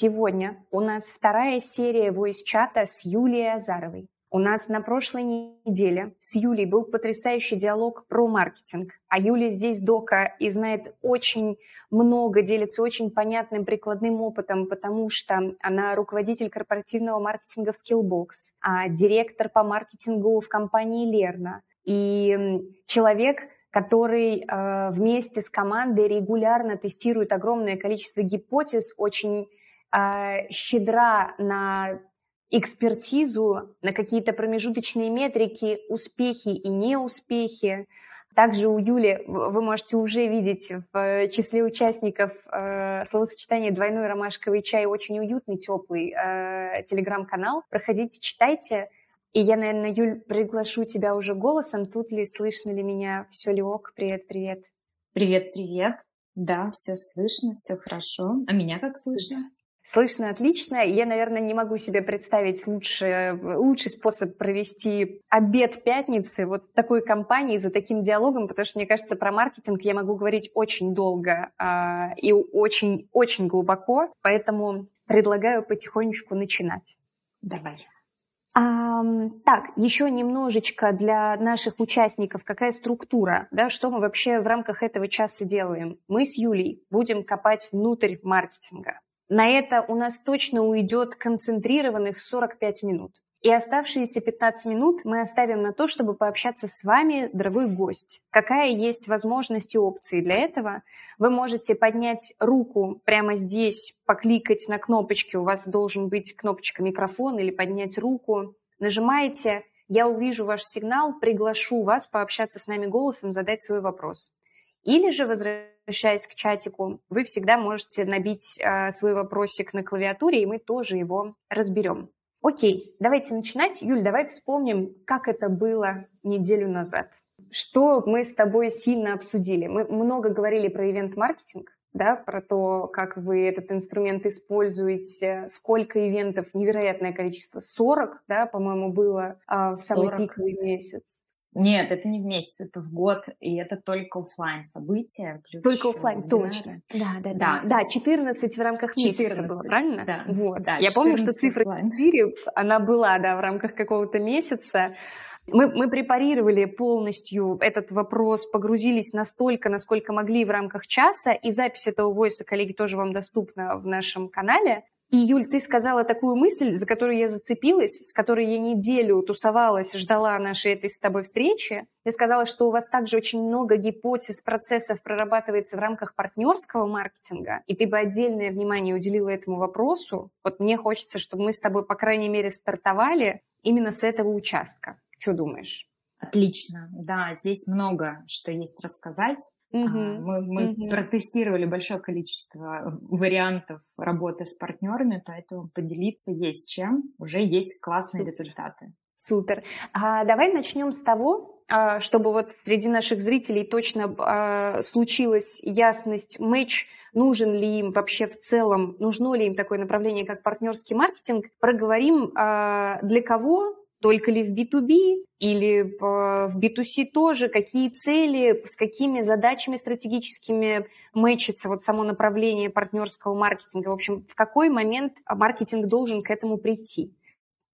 Сегодня у нас вторая серия voice-чата с Юлией Азаровой. У нас на прошлой неделе с Юлей был потрясающий диалог про маркетинг. А Юля здесь дока и знает очень много, делится очень понятным прикладным опытом, потому что она руководитель корпоративного маркетинга в Skillbox, а директор по маркетингу в компании Лерна. И человек, который э, вместе с командой регулярно тестирует огромное количество гипотез, очень э, щедра на экспертизу, на какие-то промежуточные метрики, успехи и неуспехи. Также у Юли вы можете уже видеть в числе участников э, словосочетание «двойной ромашковый чай» очень уютный, теплый э, телеграм-канал. Проходите, читайте. И я, наверное, Юль, приглашу тебя уже голосом. Тут ли, слышно ли меня? Все ли ок? Привет, привет. Привет, привет. Да, все слышно, все хорошо. А меня как слышно? Слышно отлично. Я, наверное, не могу себе представить лучше, лучший способ провести обед пятницы вот такой компании за таким диалогом, потому что, мне кажется, про маркетинг я могу говорить очень долго э, и очень-очень глубоко, поэтому предлагаю потихонечку начинать. Давай. А, так, еще немножечко для наших участников, какая структура, да, что мы вообще в рамках этого часа делаем. Мы с Юлей будем копать внутрь маркетинга. На это у нас точно уйдет концентрированных 45 минут. И оставшиеся 15 минут мы оставим на то, чтобы пообщаться с вами, дорогой гость. Какая есть возможность и опции для этого? Вы можете поднять руку прямо здесь, покликать на кнопочки. У вас должен быть кнопочка микрофон или поднять руку. Нажимаете, я увижу ваш сигнал, приглашу вас пообщаться с нами голосом, задать свой вопрос. Или же, возвращаясь к чатику, вы всегда можете набить э, свой вопросик на клавиатуре, и мы тоже его разберем. Окей, давайте начинать. Юль, давай вспомним, как это было неделю назад. Что мы с тобой сильно обсудили? Мы много говорили про ивент-маркетинг, да, про то, как вы этот инструмент используете, сколько ивентов, невероятное количество, 40, да, по-моему, было а, в самый 40. пиковый месяц. Нет, это не в месяц, это в год, и это только офлайн события. только офлайн, точно. Да, да, да. Да, 14 в рамках 14, месяца было, правильно? Да. Вот. да Я помню, что цифра 4, она была, да, в рамках какого-то месяца. Мы, мы препарировали полностью этот вопрос, погрузились настолько, насколько могли в рамках часа, и запись этого войса, коллеги, тоже вам доступна в нашем канале. И, Юль, ты сказала такую мысль, за которую я зацепилась, с которой я неделю тусовалась, ждала нашей этой с тобой встречи. Ты сказала, что у вас также очень много гипотез, процессов прорабатывается в рамках партнерского маркетинга, и ты бы отдельное внимание уделила этому вопросу. Вот мне хочется, чтобы мы с тобой, по крайней мере, стартовали именно с этого участка. Что думаешь? Отлично, да, здесь много что есть рассказать. Угу. Мы, мы угу. протестировали большое количество вариантов работы с партнерами, поэтому поделиться есть чем. Уже есть классные Супер. результаты. Супер. А, давай начнем с того, а, чтобы вот среди наших зрителей точно а, случилась ясность, матч, нужен ли им вообще в целом, нужно ли им такое направление, как партнерский маркетинг. Проговорим, для кого только ли в B2B или в B2C тоже, какие цели, с какими задачами стратегическими мэчится вот само направление партнерского маркетинга. В общем, в какой момент маркетинг должен к этому прийти?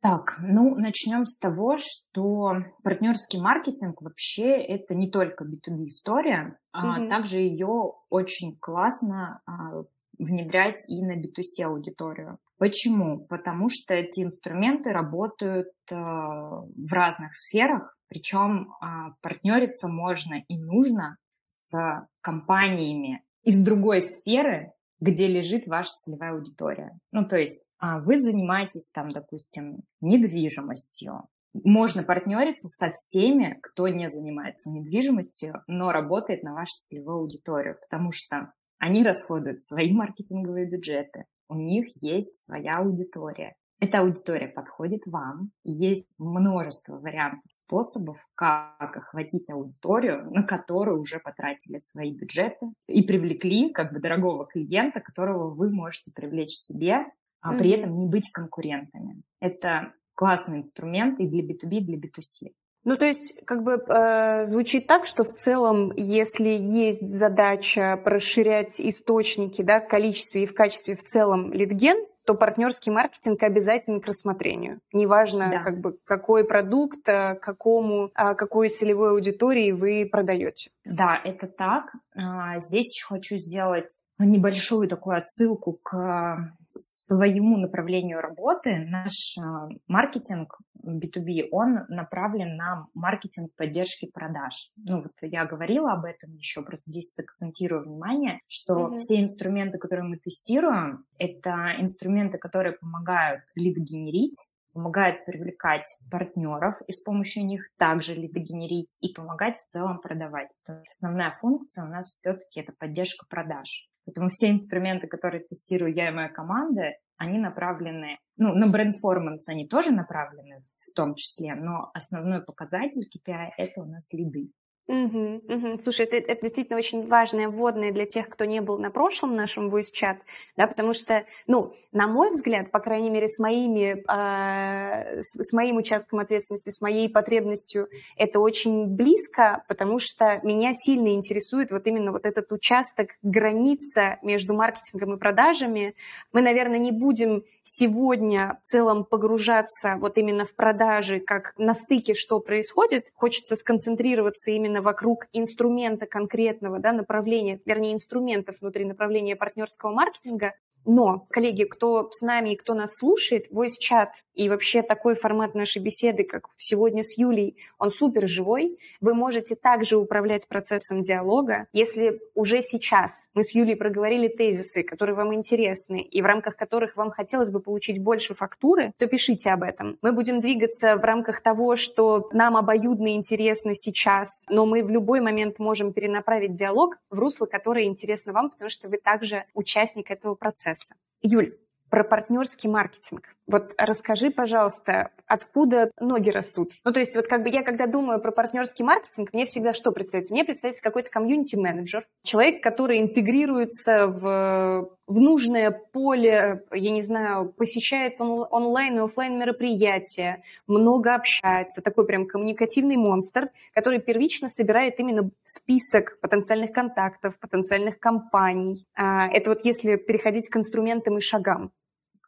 Так, ну, начнем с того, что партнерский маркетинг вообще это не только B2B история, mm-hmm. а также ее очень классно а, внедрять и на B2C аудиторию. Почему? Потому что эти инструменты работают э, в разных сферах, причем э, партнериться можно и нужно с компаниями из другой сферы, где лежит ваша целевая аудитория. Ну, то есть э, вы занимаетесь там, допустим, недвижимостью. Можно партнериться со всеми, кто не занимается недвижимостью, но работает на вашу целевую аудиторию, потому что они расходуют свои маркетинговые бюджеты, у них есть своя аудитория. Эта аудитория подходит вам. Есть множество вариантов, способов, как охватить аудиторию, на которую уже потратили свои бюджеты и привлекли как бы дорогого клиента, которого вы можете привлечь себе, а при этом не быть конкурентами. Это классный инструмент и для B2B, и для B2C. Ну, то есть, как бы э, звучит так, что в целом, если есть задача расширять источники, да, в количестве и в качестве в целом литген, то партнерский маркетинг обязательно к рассмотрению. Неважно, да. как бы, какой продукт, э, какому, а, какой целевой аудитории вы продаете. Да, это так. А, здесь еще хочу сделать небольшую такую отсылку к своему направлению работы наш а, маркетинг B2B, он направлен на маркетинг поддержки продаж. Ну вот я говорила об этом еще, просто здесь акцентирую внимание, что mm-hmm. все инструменты, которые мы тестируем, это инструменты, которые помогают лид генерить, помогают привлекать партнеров и с помощью них также лиды генерить и помогать в целом продавать. Потому что основная функция у нас все-таки это поддержка продаж. Поэтому все инструменты, которые тестирую я и моя команда, они направлены, ну, на бренд-форманс они тоже направлены в том числе, но основной показатель KPI – это у нас лиды. Угу, угу. Слушай, это, это действительно очень важное вводное для тех, кто не был на прошлом нашем voice чат, да, потому что, ну, на мой взгляд, по крайней мере, с моими, э, с, с моим участком ответственности, с моей потребностью, это очень близко, потому что меня сильно интересует вот именно вот этот участок, граница между маркетингом и продажами. Мы, наверное, не будем сегодня в целом погружаться вот именно в продажи, как на стыке, что происходит. Хочется сконцентрироваться именно вокруг инструмента конкретного, да, направления, вернее, инструментов внутри направления партнерского маркетинга. Но, коллеги, кто с нами и кто нас слушает, voice чат и вообще такой формат нашей беседы, как сегодня с Юлей, он супер живой. Вы можете также управлять процессом диалога. Если уже сейчас мы с Юлей проговорили тезисы, которые вам интересны, и в рамках которых вам хотелось бы получить больше фактуры, то пишите об этом. Мы будем двигаться в рамках того, что нам обоюдно интересно сейчас, но мы в любой момент можем перенаправить диалог в русло, которое интересно вам, потому что вы также участник этого процесса. Юль, про партнерский маркетинг. Вот расскажи, пожалуйста, откуда ноги растут? Ну, то есть вот как бы я, когда думаю про партнерский маркетинг, мне всегда что представляется? Мне представляется какой-то комьюнити-менеджер, человек, который интегрируется в, в нужное поле, я не знаю, посещает он, онлайн и офлайн мероприятия, много общается, такой прям коммуникативный монстр, который первично собирает именно список потенциальных контактов, потенциальных компаний. А, это вот если переходить к инструментам и шагам.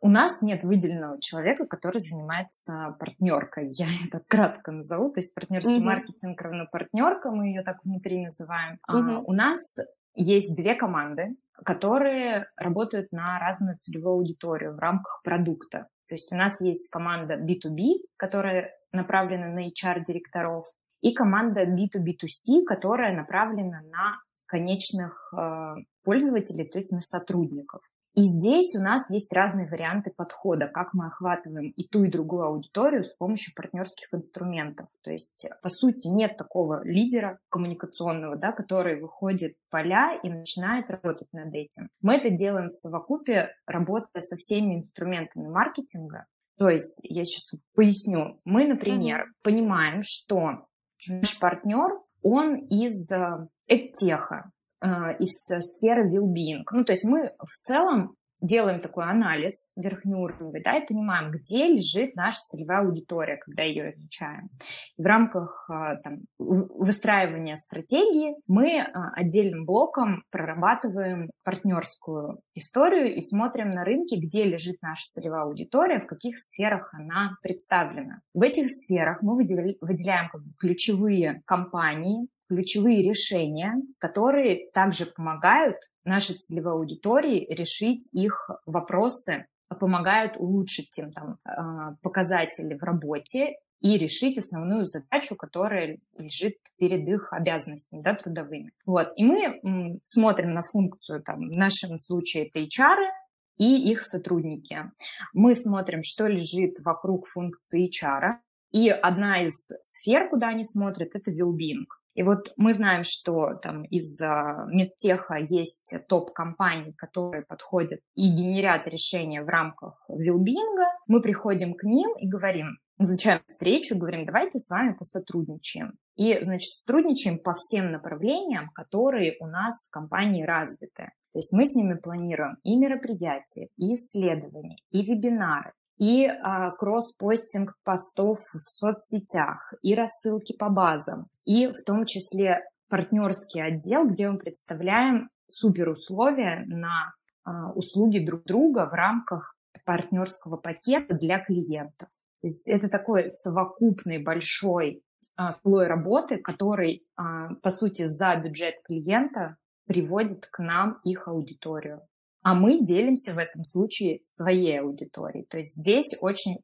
У нас нет выделенного человека, который занимается партнеркой. Я это кратко назову. То есть партнерский mm-hmm. маркетинг равно партнерка, мы ее так внутри называем. Mm-hmm. А, у нас есть две команды, которые работают на разную целевую аудиторию в рамках продукта. То есть у нас есть команда B2B, которая направлена на HR-директоров, и команда B2B2C, которая направлена на конечных э, пользователей, то есть на сотрудников. И здесь у нас есть разные варианты подхода, как мы охватываем и ту, и другую аудиторию с помощью партнерских инструментов. То есть, по сути, нет такого лидера коммуникационного, да, который выходит в поля и начинает работать над этим. Мы это делаем в совокупе, работая со всеми инструментами маркетинга. То есть, я сейчас поясню. Мы, например, mm-hmm. понимаем, что наш партнер, он из э, эдтеха, из сферы well-being. Ну, то есть мы в целом делаем такой анализ верхнеуровневый, да, и понимаем, где лежит наша целевая аудитория, когда ее изучаем. И в рамках а, там, выстраивания стратегии мы а, отдельным блоком прорабатываем партнерскую историю и смотрим на рынке, где лежит наша целевая аудитория, в каких сферах она представлена. В этих сферах мы выделяем как бы ключевые компании, ключевые решения, которые также помогают нашей целевой аудитории решить их вопросы, помогают улучшить им там, а, показатели в работе и решить основную задачу, которая лежит перед их обязанностями да, трудовыми. Вот. И мы смотрим на функцию, там, в нашем случае это HR, и их сотрудники. Мы смотрим, что лежит вокруг функции HR, и одна из сфер, куда они смотрят, это well-being. И вот мы знаем, что там из медтеха есть топ-компаний, которые подходят и генерят решения в рамках вилбинга. Мы приходим к ним и говорим, назначаем встречу, говорим, давайте с вами посотрудничаем. И, значит, сотрудничаем по всем направлениям, которые у нас в компании развиты. То есть мы с ними планируем и мероприятия, и исследования, и вебинары, и а, кросс-постинг постов в соцсетях, и рассылки по базам, и в том числе партнерский отдел, где мы представляем супер условия на а, услуги друг друга в рамках партнерского пакета для клиентов. То есть это такой совокупный большой а, слой работы, который, а, по сути, за бюджет клиента приводит к нам их аудиторию. А мы делимся в этом случае своей аудиторией. То есть здесь очень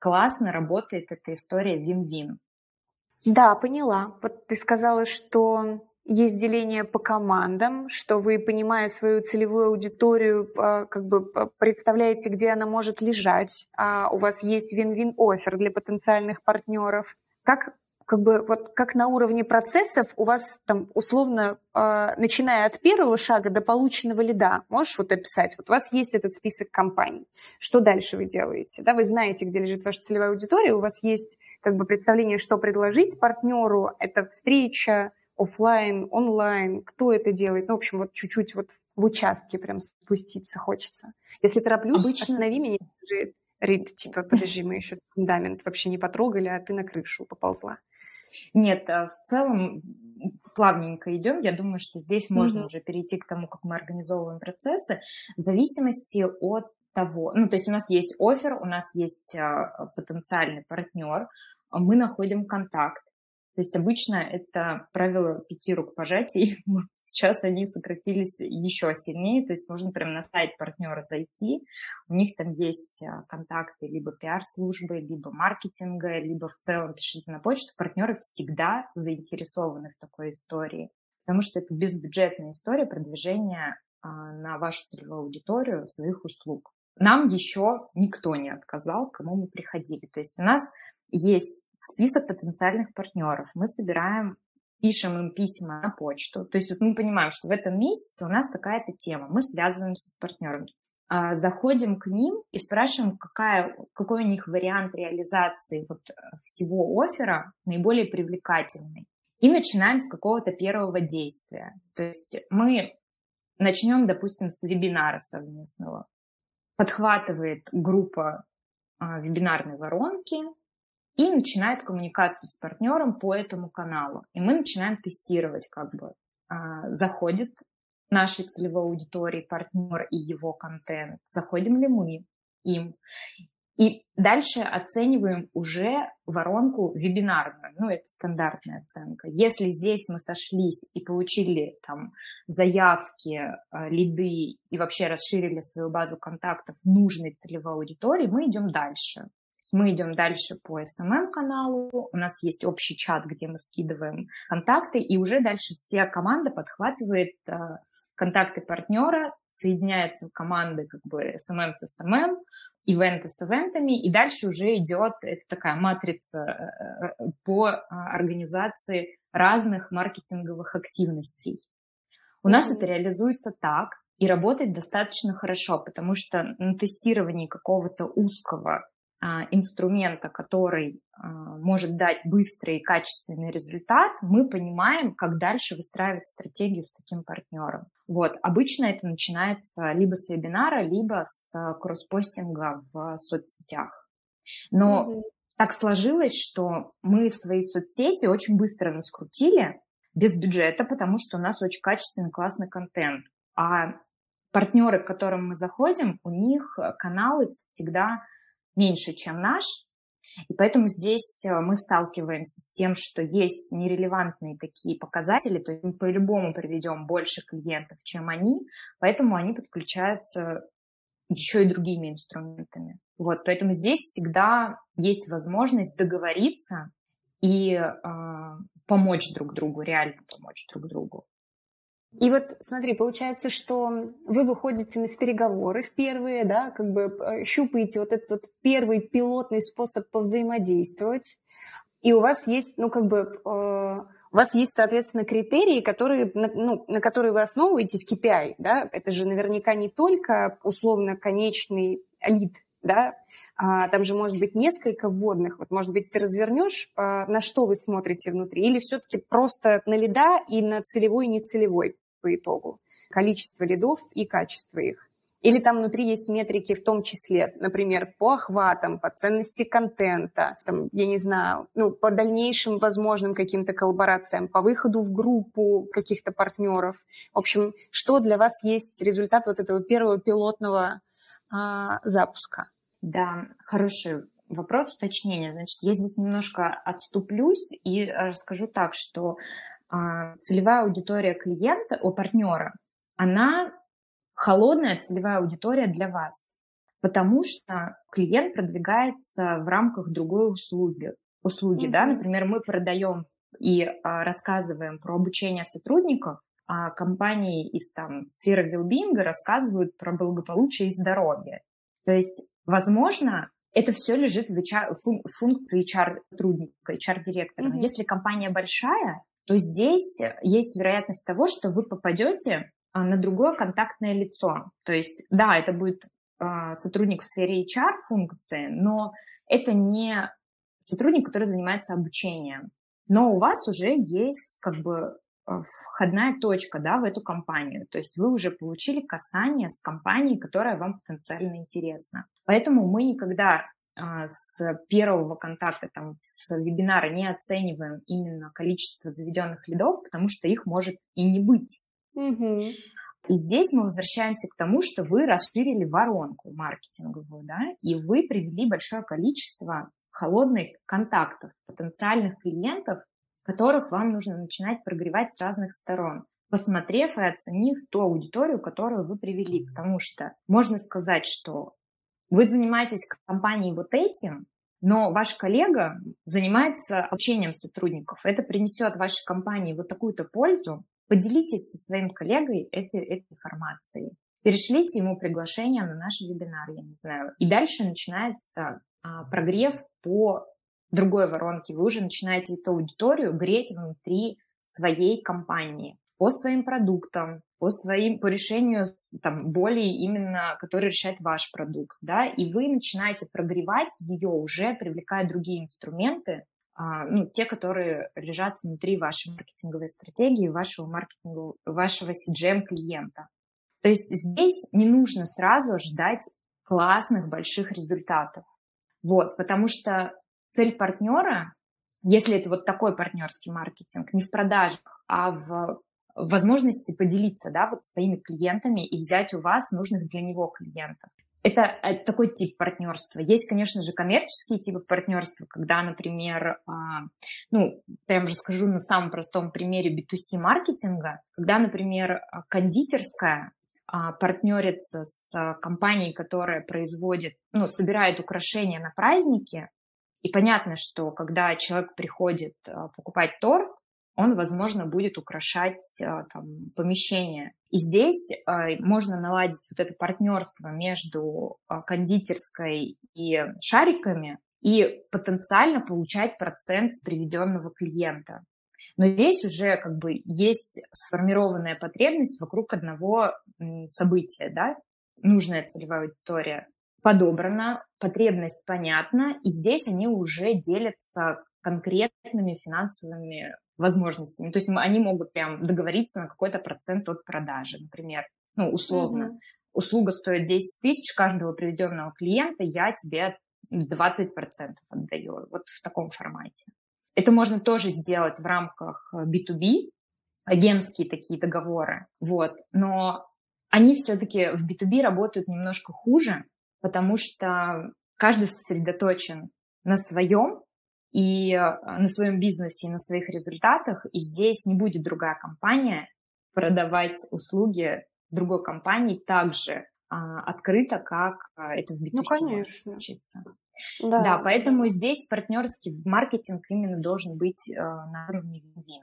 классно работает эта история вин-вин. Да, поняла. Вот ты сказала, что есть деление по командам, что вы, понимая свою целевую аудиторию, а, как бы представляете, где она может лежать, а у вас есть вин-вин офер для потенциальных партнеров. Как как бы вот как на уровне процессов у вас там условно, э, начиная от первого шага до полученного лида, можешь вот описать? Вот у вас есть этот список компаний. Что дальше вы делаете? Да, вы знаете, где лежит ваша целевая аудитория, у вас есть как бы представление, что предложить партнеру. Это встреча, офлайн, онлайн, кто это делает. Ну, в общем, вот чуть-чуть вот в участке прям спуститься хочется. Если тороплюсь, Обычно... останови меня, Рит, типа, подожди, мы еще фундамент вообще не потрогали, а ты на крышу поползла. Нет, а в целом плавненько идем. Я думаю, что здесь можно mm-hmm. уже перейти к тому, как мы организовываем процессы, в зависимости от того, ну, то есть у нас есть офер, у нас есть а, потенциальный партнер, мы находим контакт, то есть обычно это правило пяти рукопожатий. Сейчас они сократились еще сильнее. То есть можно прямо на сайт партнера зайти. У них там есть а, контакты либо пиар-службы, либо маркетинга, либо в целом пишите на почту. Партнеры всегда заинтересованы в такой истории. Потому что это безбюджетная история продвижения а, на вашу целевую аудиторию своих услуг. Нам еще никто не отказал, к кому мы приходили. То есть у нас есть список потенциальных партнеров. Мы собираем, пишем им письма на почту. То есть вот мы понимаем, что в этом месяце у нас такая-то тема. Мы связываемся с партнером. А, заходим к ним и спрашиваем, какая, какой у них вариант реализации вот э, всего оффера наиболее привлекательный. И начинаем с какого-то первого действия. То есть мы начнем, допустим, с вебинара совместного. Подхватывает группа а, вебинарной воронки, и начинает коммуникацию с партнером по этому каналу. И мы начинаем тестировать, как бы а, заходит нашей целевой аудитории партнер и его контент, заходим ли мы им. И дальше оцениваем уже воронку вебинарную, ну, это стандартная оценка. Если здесь мы сошлись и получили там заявки, а, лиды и вообще расширили свою базу контактов нужной целевой аудитории, мы идем дальше мы идем дальше по SMM-каналу, у нас есть общий чат, где мы скидываем контакты, и уже дальше вся команда подхватывает э, контакты партнера, соединяются команды как бы SMM с SMM, ивенты с ивентами, и дальше уже идет это такая матрица э, э, по организации разных маркетинговых активностей. У mm-hmm. нас это реализуется так, и работает достаточно хорошо, потому что на тестировании какого-то узкого инструмента, который а, может дать быстрый и качественный результат, мы понимаем, как дальше выстраивать стратегию с таким партнером. Вот. Обычно это начинается либо с вебинара, либо с кросспостинга в соцсетях. Но mm-hmm. так сложилось, что мы свои соцсети очень быстро раскрутили без бюджета, потому что у нас очень качественный, классный контент. А партнеры, к которым мы заходим, у них каналы всегда меньше, чем наш. И поэтому здесь э, мы сталкиваемся с тем, что есть нерелевантные такие показатели, то есть мы по-любому приведем больше клиентов, чем они, поэтому они подключаются еще и другими инструментами. Вот, поэтому здесь всегда есть возможность договориться и э, помочь друг другу, реально помочь друг другу. И вот смотри, получается, что вы выходите на переговоры в первые, да, как бы э, щупаете вот этот вот первый пилотный способ повзаимодействовать, и у вас есть, ну, как бы, э, у вас есть, соответственно, критерии, которые, ну, на которые вы основываетесь, KPI, да, это же наверняка не только условно конечный лид, да, а, там же может быть несколько вводных. Вот, может быть, ты развернешь, а, на что вы смотрите внутри, или все-таки просто на лида и на целевой и нецелевой по итогу. Количество лидов и качество их. Или там внутри есть метрики в том числе, например, по охватам, по ценности контента, там, я не знаю, ну, по дальнейшим возможным каким-то коллаборациям, по выходу в группу каких-то партнеров. В общем, что для вас есть результат вот этого первого пилотного а, запуска? Да, хороший вопрос уточнения. Значит, я здесь немножко отступлюсь и расскажу так, что а, целевая аудитория клиента, у партнера, она холодная целевая аудитория для вас, потому что клиент продвигается в рамках другой услуги. услуги mm-hmm. да? Например, мы продаем и а, рассказываем про обучение сотрудников, компании из там, сферы велбинга рассказывают про благополучие и здоровье. То есть, возможно, это все лежит в HR, фун, функции HR-сотрудника, HR-директора. Mm-hmm. Если компания большая, то здесь есть вероятность того, что вы попадете а, на другое контактное лицо. То есть, да, это будет а, сотрудник в сфере HR функции, но это не сотрудник, который занимается обучением. Но у вас уже есть как бы а, входная точка да, в эту компанию. То есть вы уже получили касание с компанией, которая вам потенциально интересна. Поэтому мы никогда с первого контакта, там, с вебинара не оцениваем именно количество заведенных лидов, потому что их может и не быть. Угу. И здесь мы возвращаемся к тому, что вы расширили воронку маркетинговую, да, и вы привели большое количество холодных контактов, потенциальных клиентов, которых вам нужно начинать прогревать с разных сторон посмотрев и оценив ту аудиторию, которую вы привели. Потому что можно сказать, что вы занимаетесь компанией вот этим, но ваш коллега занимается обучением сотрудников. Это принесет вашей компании вот такую-то пользу, Поделитесь со своим коллегой этой, этой информацией. Перешлите ему приглашение на наш вебинар, я не знаю. И дальше начинается а, прогрев по другой воронке. Вы уже начинаете эту аудиторию греть внутри своей компании по своим продуктам, по своим, по решению там, болей именно, который решает ваш продукт, да, и вы начинаете прогревать ее уже, привлекая другие инструменты, а, ну, те, которые лежат внутри вашей маркетинговой стратегии, вашего маркетинга, вашего CGM клиента. То есть здесь не нужно сразу ждать классных больших результатов. Вот, потому что цель партнера, если это вот такой партнерский маркетинг, не в продажах, а в возможности поделиться да, вот своими клиентами и взять у вас нужных для него клиентов. Это э, такой тип партнерства. Есть, конечно же, коммерческие типы партнерства, когда, например, а, ну, прям расскажу на самом простом примере B2C маркетинга, когда, например, кондитерская а, партнерится с компанией, которая производит, ну, собирает украшения на праздники, и понятно, что когда человек приходит а, покупать торт, он, возможно, будет украшать а, там, помещение. И здесь а, можно наладить вот это партнерство между кондитерской и шариками и потенциально получать процент с приведенного клиента. Но здесь уже как бы есть сформированная потребность вокруг одного события, да, нужная целевая аудитория подобрана, потребность понятна, и здесь они уже делятся конкретными финансовыми возможностями. То есть они могут прям договориться на какой-то процент от продажи, например, ну, условно. Mm-hmm. Услуга стоит 10 тысяч каждого приведенного клиента, я тебе 20% отдаю. Вот в таком формате. Это можно тоже сделать в рамках B2B, агентские такие договоры, вот. Но они все-таки в B2B работают немножко хуже, потому что каждый сосредоточен на своем, и а, на своем бизнесе, и на своих результатах, и здесь не будет другая компания продавать услуги другой компании так же а, открыто, как а, это в B2C ну, конечно. случится. Да. да, поэтому здесь партнерский маркетинг именно должен быть а, на уровне win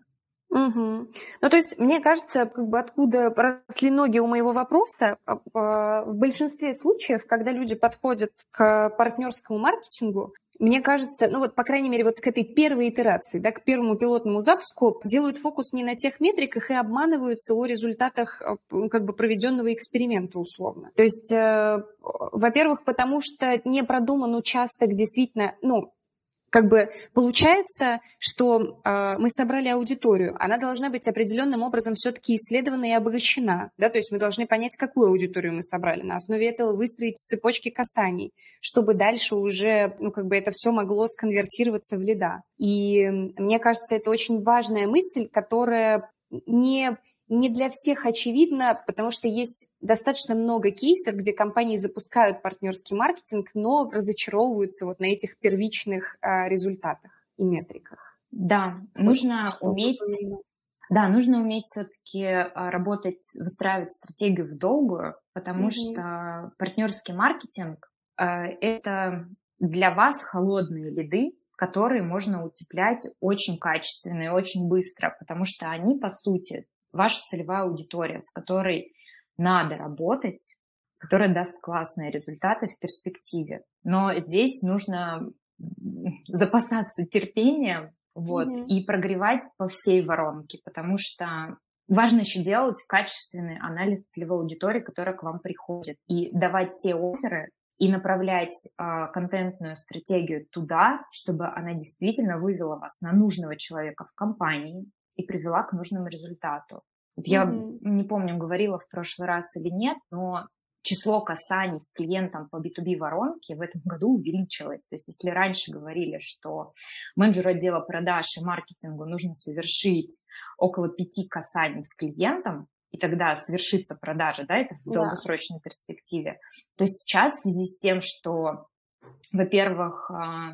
Угу. Ну, то есть, мне кажется, как бы откуда росли ноги у моего вопроса, в большинстве случаев, когда люди подходят к партнерскому маркетингу, мне кажется, ну вот, по крайней мере, вот к этой первой итерации, да, к первому пилотному запуску делают фокус не на тех метриках и обманываются о результатах э, как бы проведенного эксперимента условно. То есть, э, во-первых, потому что не продуман участок действительно, ну, как бы получается, что э, мы собрали аудиторию, она должна быть определенным образом все-таки исследована и обогащена, да, то есть мы должны понять, какую аудиторию мы собрали, на основе этого выстроить цепочки касаний, чтобы дальше уже, ну, как бы это все могло сконвертироваться в лида. И мне кажется, это очень важная мысль, которая не не для всех очевидно, потому что есть достаточно много кейсов, где компании запускают партнерский маркетинг, но разочаровываются вот на этих первичных а, результатах и метриках. Да, вот нужно что уметь... Да, нужно уметь все-таки а, работать, выстраивать стратегию в долгую, потому mm-hmm. что партнерский маркетинг а, это для вас холодные лиды, которые можно утеплять очень качественно и очень быстро, потому что они, по сути, ваша целевая аудитория, с которой надо работать, которая даст классные результаты в перспективе. Но здесь нужно запасаться терпением вот, mm-hmm. и прогревать по всей воронке, потому что важно еще делать качественный анализ целевой аудитории, которая к вам приходит, и давать те оферы, и направлять э, контентную стратегию туда, чтобы она действительно вывела вас на нужного человека в компании, и привела к нужному результату. Я mm-hmm. не помню, говорила в прошлый раз или нет, но число касаний с клиентом по B2B воронке в этом году увеличилось. То есть если раньше говорили, что менеджеру отдела продаж и маркетингу нужно совершить около пяти касаний с клиентом, и тогда совершится продажа, да, это в долгосрочной перспективе, то сейчас в связи с тем, что, во-первых, а,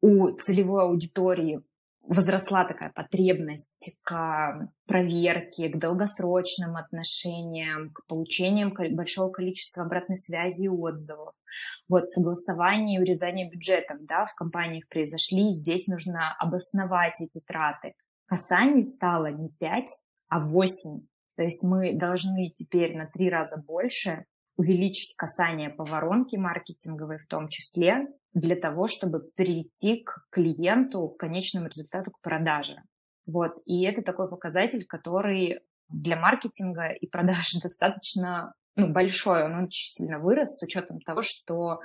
у целевой аудитории возросла такая потребность к проверке, к долгосрочным отношениям, к получениям большого количества обратной связи и отзывов. Вот согласование и урезание бюджетов да, в компаниях произошли, здесь нужно обосновать эти траты. Касаний стало не 5, а 8. То есть мы должны теперь на три раза больше увеличить касание по воронке маркетинговой в том числе, для того, чтобы перейти к клиенту, к конечному результату, к продаже. Вот. И это такой показатель, который для маркетинга и продаж достаточно ну, большой. Он очень сильно вырос с учетом того, что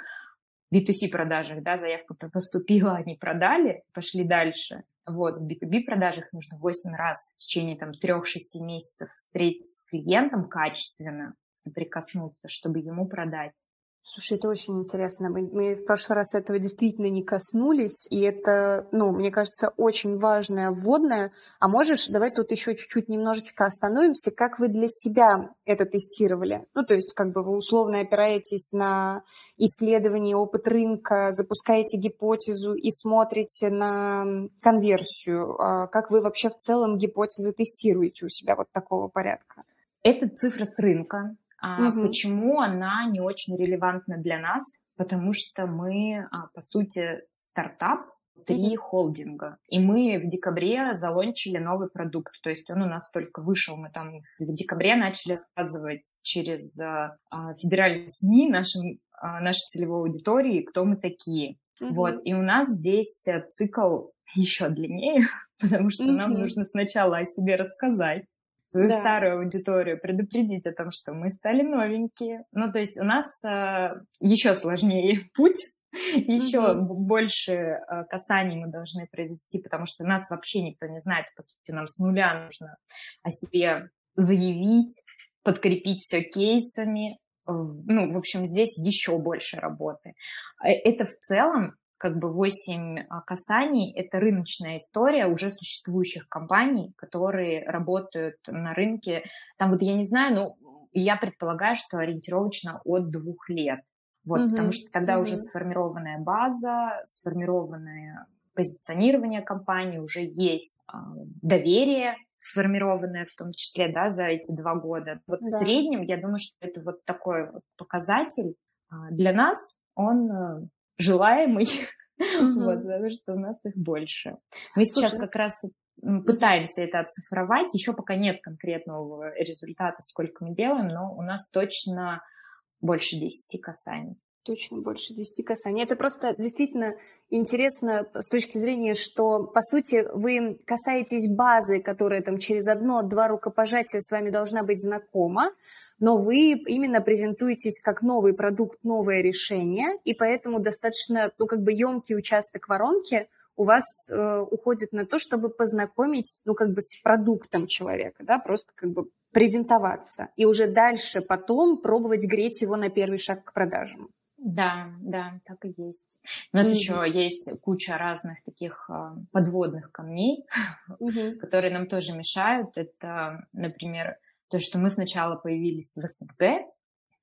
в B2C продажах, да, заявка поступила, они продали, пошли дальше. Вот, в B2B продажах нужно 8 раз в течение там 3-6 месяцев встретиться с клиентом качественно, соприкоснуться, чтобы ему продать. Слушай, это очень интересно. Мы, мы в прошлый раз этого действительно не коснулись, и это, ну, мне кажется, очень важное вводное. А можешь, давай тут еще чуть-чуть немножечко остановимся, как вы для себя это тестировали? Ну, то есть, как бы вы условно опираетесь на исследование, опыт рынка, запускаете гипотезу и смотрите на конверсию. А как вы вообще в целом гипотезы тестируете у себя вот такого порядка? Это цифра с рынка, а угу. Почему она не очень релевантна для нас? Потому что мы, а, по сути, стартап, три холдинга. И мы в декабре залончили новый продукт. То есть он у нас только вышел. Мы там в декабре начали рассказывать через а федеральные СМИ нашим, нашей целевой аудитории, кто мы такие. Mm-hmm. Вот. И у нас здесь э, цикл еще длиннее, потому что mm-hmm. нам нужно сначала о себе рассказать, свою да. старую аудиторию, предупредить о том, что мы стали новенькие. Ну, то есть у нас э, еще сложнее путь, еще mm-hmm. больше э, касаний мы должны провести, потому что нас вообще никто не знает. По сути, нам с нуля нужно о себе заявить, подкрепить все кейсами. Ну, в общем, здесь еще больше работы. Э, это в целом как бы 8 а, касаний – это рыночная история уже существующих компаний, которые работают на рынке. Там вот я не знаю, ну, я предполагаю, что ориентировочно от двух лет. Вот, mm потому что тогда mm уже сформированная база, сформированное позиционирование компании, уже есть э, доверие сформированное в том числе, да, за эти два года. Вот да. в среднем, я думаю, что это вот такой вот показатель э, для нас, он э, желаемый, mm-hmm. вот, потому что у нас их больше. Мы Слушай, сейчас как раз пытаемся это оцифровать, еще пока нет конкретного результата, сколько мы делаем, но у нас точно больше 10 касаний. Точно больше 10 касаний. Это просто действительно интересно с точки зрения, что, по сути, вы касаетесь базы, которая там через одно-два рукопожатия с вами должна быть знакома, но вы именно презентуетесь как новый продукт, новое решение, и поэтому достаточно, ну, как бы емкий участок воронки у вас э, уходит на то, чтобы познакомить, ну, как бы с продуктом человека, да, просто как бы презентоваться, и уже дальше потом пробовать греть его на первый шаг к продажам. Да, да, так и есть. У нас mm-hmm. еще есть куча разных таких э, подводных камней, mm-hmm. которые нам тоже мешают. Это, например, то, что мы сначала появились в СНГ,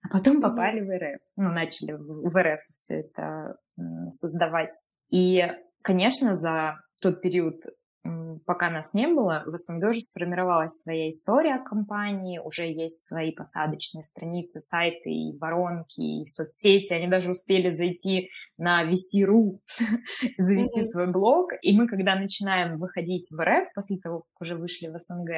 а потом попали в РФ. Ну, начали в РФ все это создавать. И, конечно, за тот период пока нас не было, в СНГ уже сформировалась своя история компании, уже есть свои посадочные страницы, сайты и воронки, и соцсети. Они даже успели зайти на VC.ru, завести свой блог. И мы, когда начинаем выходить в РФ, после того, как уже вышли в СНГ,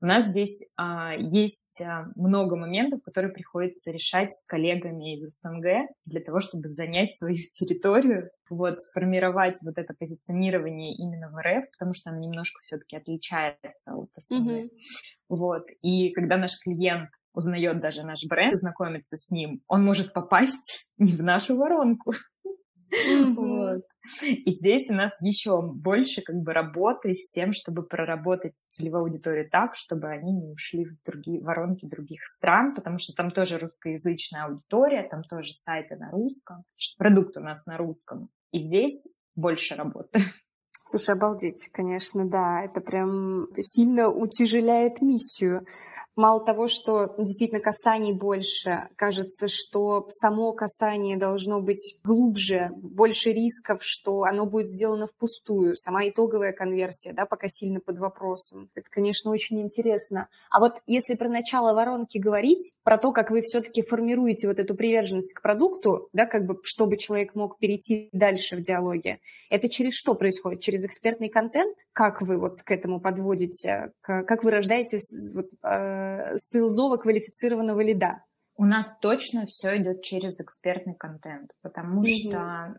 у нас здесь а, есть а, много моментов, которые приходится решать с коллегами из СНГ для того, чтобы занять свою территорию, вот, сформировать вот это позиционирование именно в РФ, потому что оно немножко все-таки отличается от СНГ. Mm-hmm. Вот, и когда наш клиент узнает даже наш бренд, знакомится с ним, он может попасть не в нашу воронку. Mm-hmm. Вот. И здесь у нас еще больше как бы работы с тем, чтобы проработать целевую аудиторию так, чтобы они не ушли в другие воронки других стран, потому что там тоже русскоязычная аудитория, там тоже сайты на русском, продукт у нас на русском. И здесь больше работы. Слушай, обалдеть, конечно, да. Это прям сильно утяжеляет миссию мало того, что действительно касаний больше, кажется, что само касание должно быть глубже, больше рисков, что оно будет сделано впустую. Сама итоговая конверсия, да, пока сильно под вопросом. Это, конечно, очень интересно. А вот если про начало воронки говорить, про то, как вы все-таки формируете вот эту приверженность к продукту, да, как бы, чтобы человек мог перейти дальше в диалоге, это через что происходит? Через экспертный контент? Как вы вот к этому подводите? Как вы рождаете вот, э, сейлзово квалифицированного лида? У нас точно все идет через экспертный контент, потому mm-hmm. что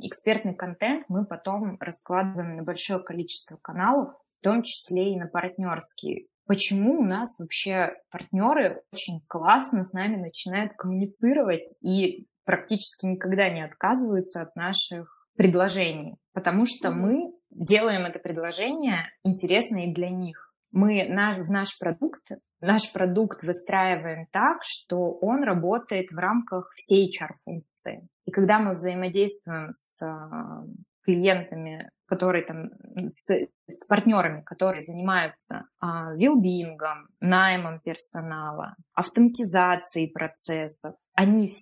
экспертный контент мы потом раскладываем на большое количество каналов, в том числе и на партнерские. Почему у нас вообще партнеры очень классно с нами начинают коммуницировать и практически никогда не отказываются от наших предложений? Потому что mm-hmm. мы делаем это предложение интересно и для них. Мы на, в наш продукт наш продукт выстраиваем так, что он работает в рамках всей HR-функции. И когда мы взаимодействуем с а, клиентами, которые там, с, с партнерами, которые занимаются а, вилдингом, наймом персонала, автоматизацией процессов, они,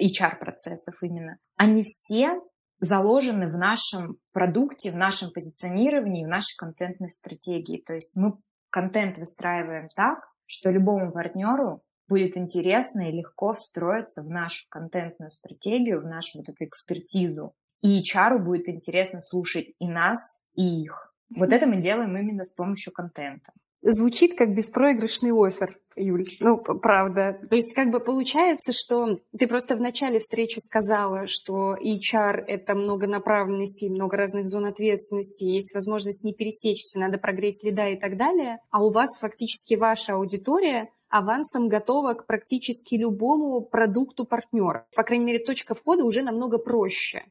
HR-процессов именно, они все заложены в нашем продукте, в нашем позиционировании, в нашей контентной стратегии. То есть мы контент выстраиваем так, что любому партнеру будет интересно и легко встроиться в нашу контентную стратегию, в нашу вот эту экспертизу. И HR будет интересно слушать и нас, и их. Вот это мы делаем именно с помощью контента. Звучит как беспроигрышный офер, Юль. Ну, правда. То есть как бы получается, что ты просто в начале встречи сказала, что HR — это много направленностей, много разных зон ответственности, есть возможность не пересечься, надо прогреть лида и так далее, а у вас фактически ваша аудитория авансом готова к практически любому продукту партнера. По крайней мере, точка входа уже намного проще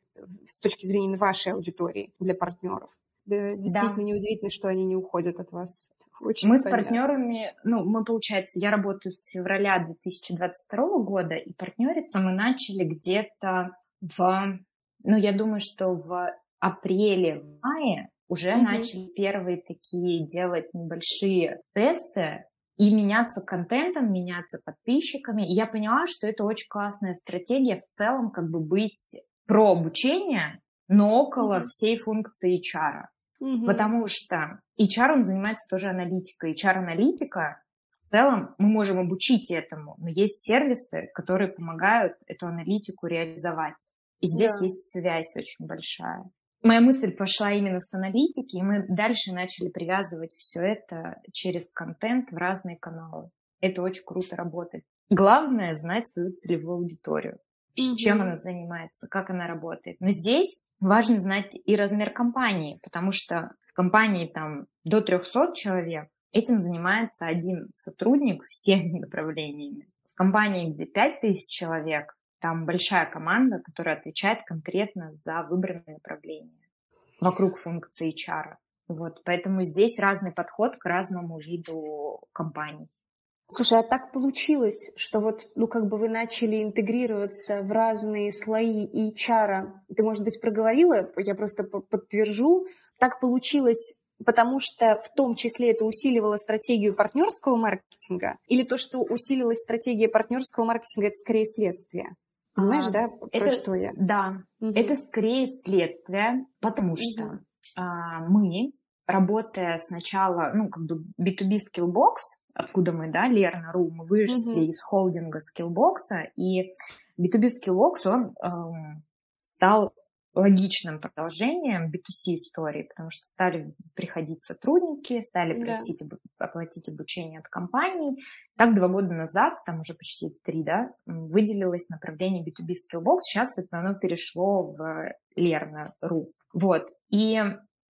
с точки зрения вашей аудитории для партнеров. Да, действительно да. неудивительно, что они не уходят от вас. Очень мы понятно. с партнерами, ну, мы, получается, я работаю с февраля 2022 года, и партнериться мы начали где-то в, ну, я думаю, что в апреле, в мае уже mm начали первые такие делать небольшие тесты и меняться контентом, меняться подписчиками. И я поняла, что это очень классная стратегия в целом, как бы быть про обучение, но около mm всей функции HR. Угу. Потому что HR, он занимается тоже аналитикой. HR-аналитика, в целом, мы можем обучить этому, но есть сервисы, которые помогают эту аналитику реализовать. И здесь да. есть связь очень большая. Моя мысль пошла именно с аналитики, и мы дальше начали привязывать все это через контент в разные каналы. Это очень круто работает. Главное знать свою целевую аудиторию, mm чем она занимается, как она работает. Но здесь важно знать и размер компании, потому что в компании там до 300 человек этим занимается один сотрудник всеми направлениями. компании, где 5000 человек, там большая команда, которая отвечает конкретно за выбранное направление вокруг функции HR. Вот, поэтому здесь разный подход к разному виду компаний. Слушай, а так получилось, что вот, ну, как бы вы начали интегрироваться в разные слои HR. Ты, может быть, проговорила, я просто подтвержу. Так получилось, потому что в том числе это усиливало стратегию партнерского маркетинга, или то, что усилилась стратегия партнерского маркетинга, это скорее следствие? Понимаешь, а, да, про это, что я? Да, угу. это скорее следствие, потому что угу. а, мы, работая сначала, ну, как бы B2B Skillbox, откуда мы, да, Лерна.ру, мы выросли угу. из холдинга Skillbox, и B2B Skillbox, он э, стал логичным продолжением B2C истории, потому что стали приходить сотрудники, стали да. простить, оплатить обучение от компаний. Так два года назад, там уже почти три, да, выделилось направление B2B Skillbox. Сейчас это оно перешло в Lerna.ru. Вот. И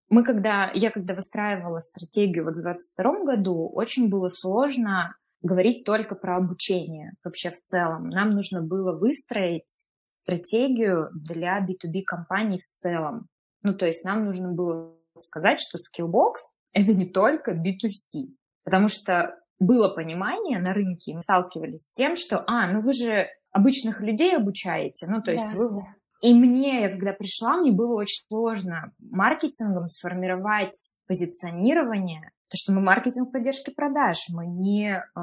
мы когда, я когда выстраивала стратегию вот в 2022 году, очень было сложно говорить только про обучение вообще в целом. Нам нужно было выстроить стратегию для B2B компаний в целом. Ну, то есть нам нужно было сказать, что Skillbox — это не только B2C, потому что было понимание на рынке, мы сталкивались с тем, что, а, ну вы же обычных людей обучаете, ну, то есть да. вы... И мне, я когда пришла, мне было очень сложно маркетингом сформировать позиционирование то, что мы маркетинг поддержки продаж, мы не, э,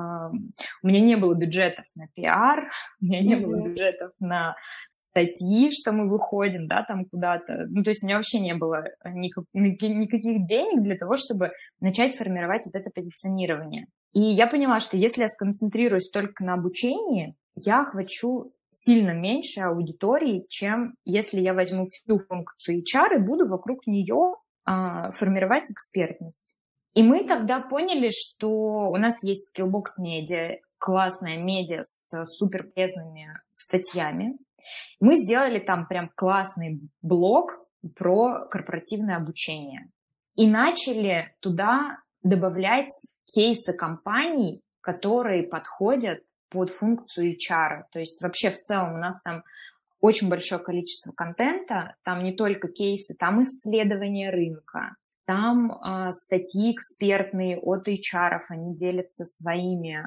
у меня не было бюджетов на пиар, у меня не mm-hmm. было бюджетов на статьи, что мы выходим, да, там куда-то. Ну, то есть у меня вообще не было никак, никаких денег для того, чтобы начать формировать вот это позиционирование. И я поняла, что если я сконцентрируюсь только на обучении, я охвачу сильно меньше аудитории, чем если я возьму всю функцию HR и буду вокруг нее а, формировать экспертность. И мы тогда поняли, что у нас есть Skillbox Media, классная медиа с супер полезными статьями. Мы сделали там прям классный блог про корпоративное обучение. И начали туда добавлять кейсы компаний, которые подходят под функцию HR. То есть вообще в целом у нас там очень большое количество контента, там не только кейсы, там исследования рынка, там э, статьи экспертные от HR, они делятся своими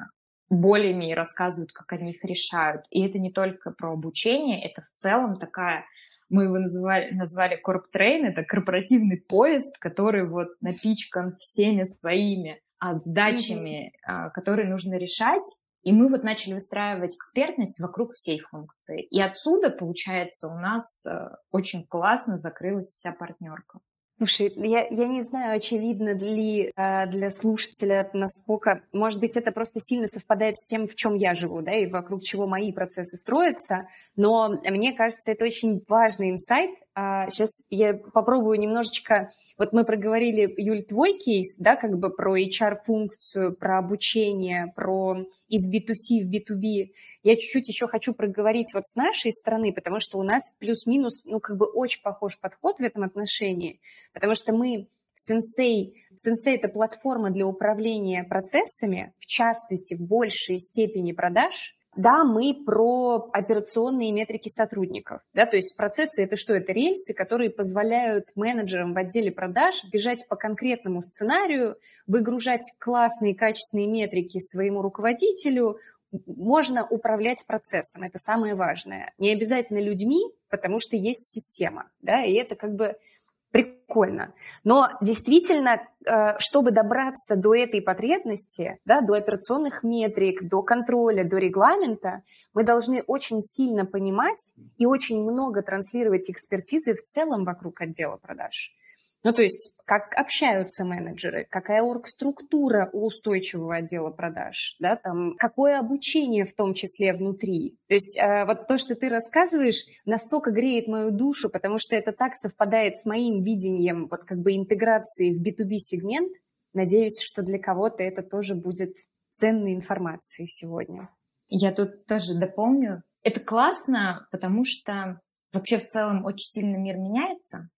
болями и рассказывают, как они их решают. И это не только про обучение, это в целом такая, мы его называли, назвали корптрейн, это корпоративный поезд, который вот напичкан всеми своими а, задачами, mm-hmm. которые нужно решать. И мы вот начали выстраивать экспертность вокруг всей функции. И отсюда, получается, у нас э, очень классно закрылась вся партнерка. Слушай, я, я не знаю, очевидно ли э, для слушателя, насколько, может быть, это просто сильно совпадает с тем, в чем я живу, да, и вокруг чего мои процессы строятся, но мне кажется, это очень важный инсайт. А, сейчас я попробую немножечко вот мы проговорили, Юль, твой кейс, да, как бы про HR-функцию, про обучение, про из B2C в B2B. Я чуть-чуть еще хочу проговорить вот с нашей стороны, потому что у нас плюс-минус, ну, как бы очень похож подход в этом отношении, потому что мы Sensei, Sensei – это платформа для управления процессами, в частности, в большей степени продаж – да, мы про операционные метрики сотрудников. Да, то есть процессы – это что? Это рельсы, которые позволяют менеджерам в отделе продаж бежать по конкретному сценарию, выгружать классные качественные метрики своему руководителю, можно управлять процессом, это самое важное. Не обязательно людьми, потому что есть система, да, и это как бы прикольно. Но действительно, э, чтобы добраться до этой потребности, да, до операционных метрик, до контроля, до регламента, мы должны очень сильно понимать и очень много транслировать экспертизы в целом вокруг отдела продаж. Ну, то есть, как общаются менеджеры, какая оргструктура у устойчивого отдела продаж, да, там, какое обучение в том числе внутри. То есть, э, вот то, что ты рассказываешь, настолько греет мою душу, потому что это так совпадает с моим видением вот как бы интеграции в B2B-сегмент. Надеюсь, что для кого-то это тоже будет ценной информацией сегодня. Я тут тоже дополню. Это классно, потому что вообще в целом очень сильно мир меняется.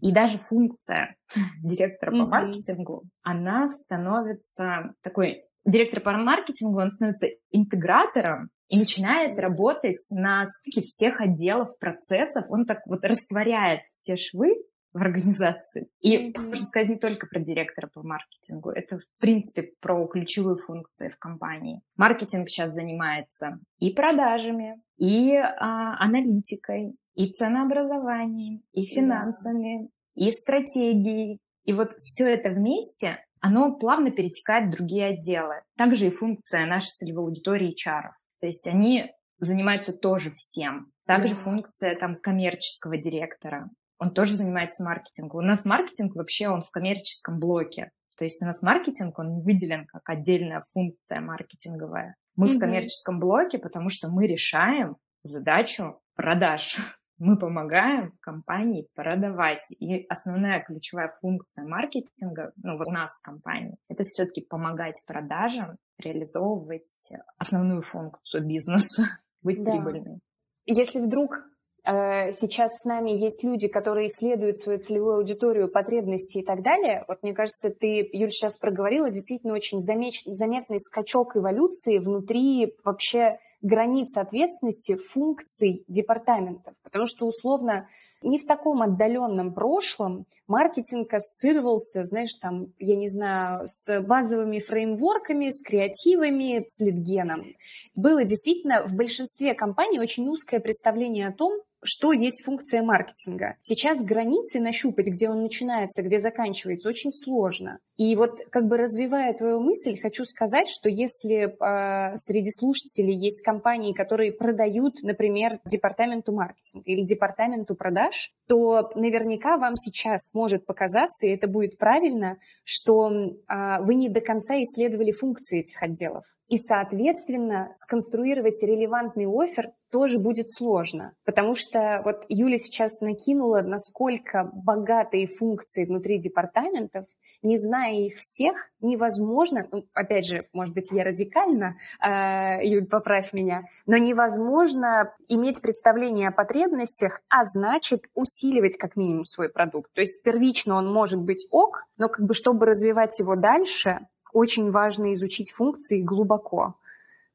И даже функция директора по маркетингу, она становится такой директор по маркетингу, он становится интегратором и начинает работать на стыке всех отделов, процессов. Он так вот растворяет все швы в организации. И mm-hmm. можно сказать не только про директора по маркетингу, это в принципе про ключевые функции в компании. Маркетинг сейчас занимается и продажами, и а, аналитикой, и ценообразованием, и финансами, и стратегией. И вот все это вместе, оно плавно перетекает в другие отделы. Также и функция нашей целевой аудитории HR. То есть они занимаются тоже всем. Также yeah. функция там коммерческого директора он тоже занимается маркетингом. У нас маркетинг вообще, он в коммерческом блоке. То есть у нас маркетинг, он не выделен как отдельная функция маркетинговая. Мы mm-hmm. в коммерческом блоке, потому что мы решаем задачу продаж. Мы помогаем компании продавать. И основная ключевая функция маркетинга, ну вот у нас в компании, это все-таки помогать продажам реализовывать основную функцию бизнеса, быть да. прибыльным. Если вдруг Э, сейчас с нами есть люди, которые исследуют свою целевую аудиторию, потребности и так далее. Вот мне кажется, ты, Юль, сейчас проговорила действительно очень заметный скачок эволюции внутри вообще границ ответственности функций департаментов. Потому что условно не в таком отдаленном прошлом маркетинг ассоциировался, знаешь, там, я не знаю, с базовыми фреймворками, с креативами, с литгеном. Было действительно в большинстве компаний очень узкое представление о том, что есть функция маркетинга. Сейчас границы нащупать, где он начинается, где заканчивается, очень сложно. И вот как бы развивая твою мысль, хочу сказать, что если э, среди слушателей есть компании, которые продают, например, департаменту маркетинга или департаменту продаж, то наверняка вам сейчас может показаться, и это будет правильно, что э, вы не до конца исследовали функции этих отделов. И, соответственно, сконструировать релевантный офер тоже будет сложно, потому что вот Юля сейчас накинула, насколько богатые функции внутри департаментов, не зная их всех, невозможно, ну, опять же, может быть, я радикально, э, Юль, поправь меня, но невозможно иметь представление о потребностях, а значит усиливать как минимум свой продукт. То есть первично он может быть ок, но как бы чтобы развивать его дальше, очень важно изучить функции глубоко.